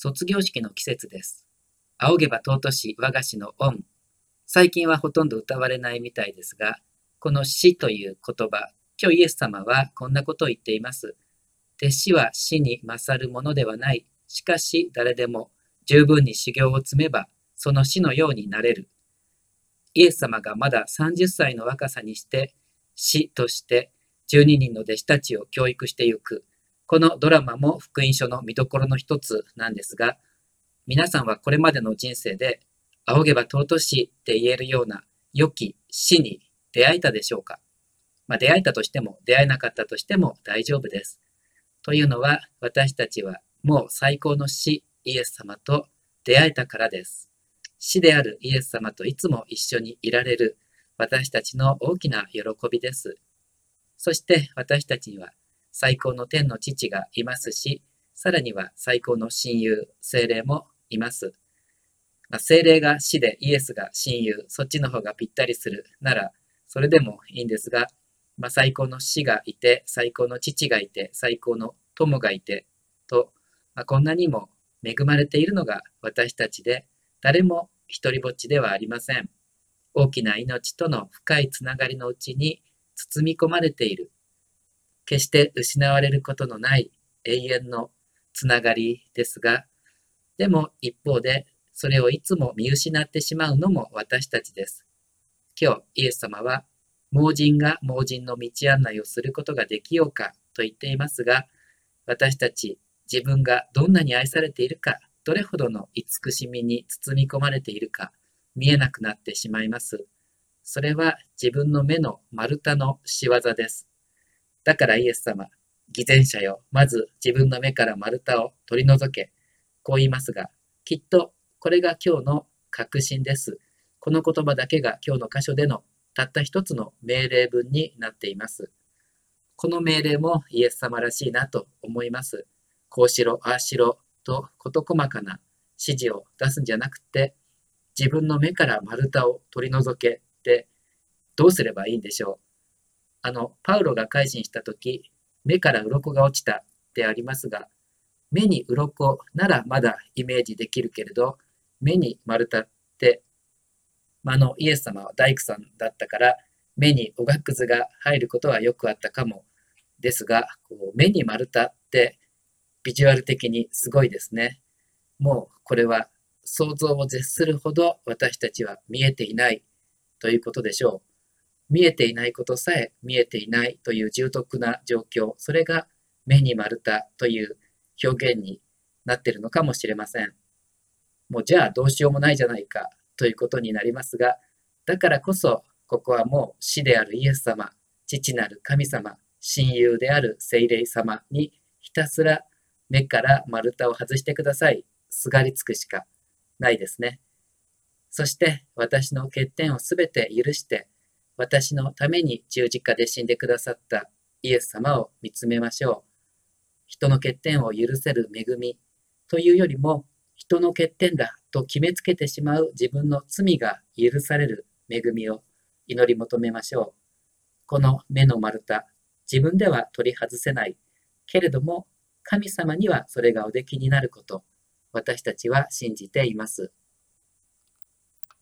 卒業式の季節です。仰げば尊し我が師の恩。最近はほとんど歌われないみたいですが、この死という言葉、今日イエス様はこんなことを言っています。弟子は死に勝るものではない。しかし誰でも十分に修行を積めば、その死のようになれる。イエス様がまだ30歳の若さにして、死として12人の弟子たちを教育してゆく。このドラマも福音書の見どころの一つなんですが、皆さんはこれまでの人生で、仰げば尊しって言えるような良き死に出会えたでしょうか？まあ、出会えたとしても、出会えなかったとしても大丈夫です。というのは、私たちはもう最高の死、イエス様と出会えたからです。死であるイエス様といつも一緒にいられる私たちの大きな喜びです。そして私たちには最高の天の父がいますし、さらには最高の親友、精霊もいます。まあ、精霊が死でイエスが親友、そっちの方がぴったりするなら、それでもいいんですが、まあ、最高の死がいて、最高の父がいて、最高の友がいて、と、まあ、こんなにも恵まれているのが私たちで、誰も一りぼっちではありません。大きな命との深いつながりのうちに包み込まれている。決して失われることのない永遠のつながりですが、でも一方でそれをいつも見失ってしまうのも私たちです。今日イエス様は盲人が盲人の道案内をすることができようかと言っていますが、私たち自分がどんなに愛されているか、どれほどの慈しみに包み込まれているか、見えなくなってしまいます。それは自分の目の丸太の仕業です。だからイエス様、偽善者よ、まず自分の目から丸太を取り除け。こう言いますが、きっとこれが今日の確信です。この言葉だけが今日の箇所でのたった一つの命令文になっています。この命令もイエス様らしいなと思います。こうしろ、ああしろと事細かな指示を出すんじゃなくて、自分の目から丸太を取り除けってどうすればいいんでしょう。あの、パウロが改心した時、目から鱗が落ちたってありますが、目に鱗ならまだイメージできるけれど、目に丸太ってあの、イエス様は大工さんだったから、目におがくずが入ることはよくあったかもですが、こう目に丸太ってビジュアル的にすごいですね。もうこれは想像を絶するほど私たちは見えていないということでしょう。見えていないことさえ見えていないという重篤な状況、それが目に丸太という表現になっているのかもしれません。もうじゃあどうしようもないじゃないかということになりますが、だからこそ、ここはもう死であるイエス様、父なる神様、親友である聖霊様にひたすら目から丸太を外してください。すがりつくしかないですね。そして私の欠点をすべて許して、私のために十字架で死んでくださったイエス様を見つめましょう。人の欠点を許せる恵みというよりも、人の欠点だと決めつけてしまう自分の罪が許される恵みを祈り求めましょう。この目の丸太、自分では取り外せない。けれども、神様にはそれがおできになること、私たちは信じています。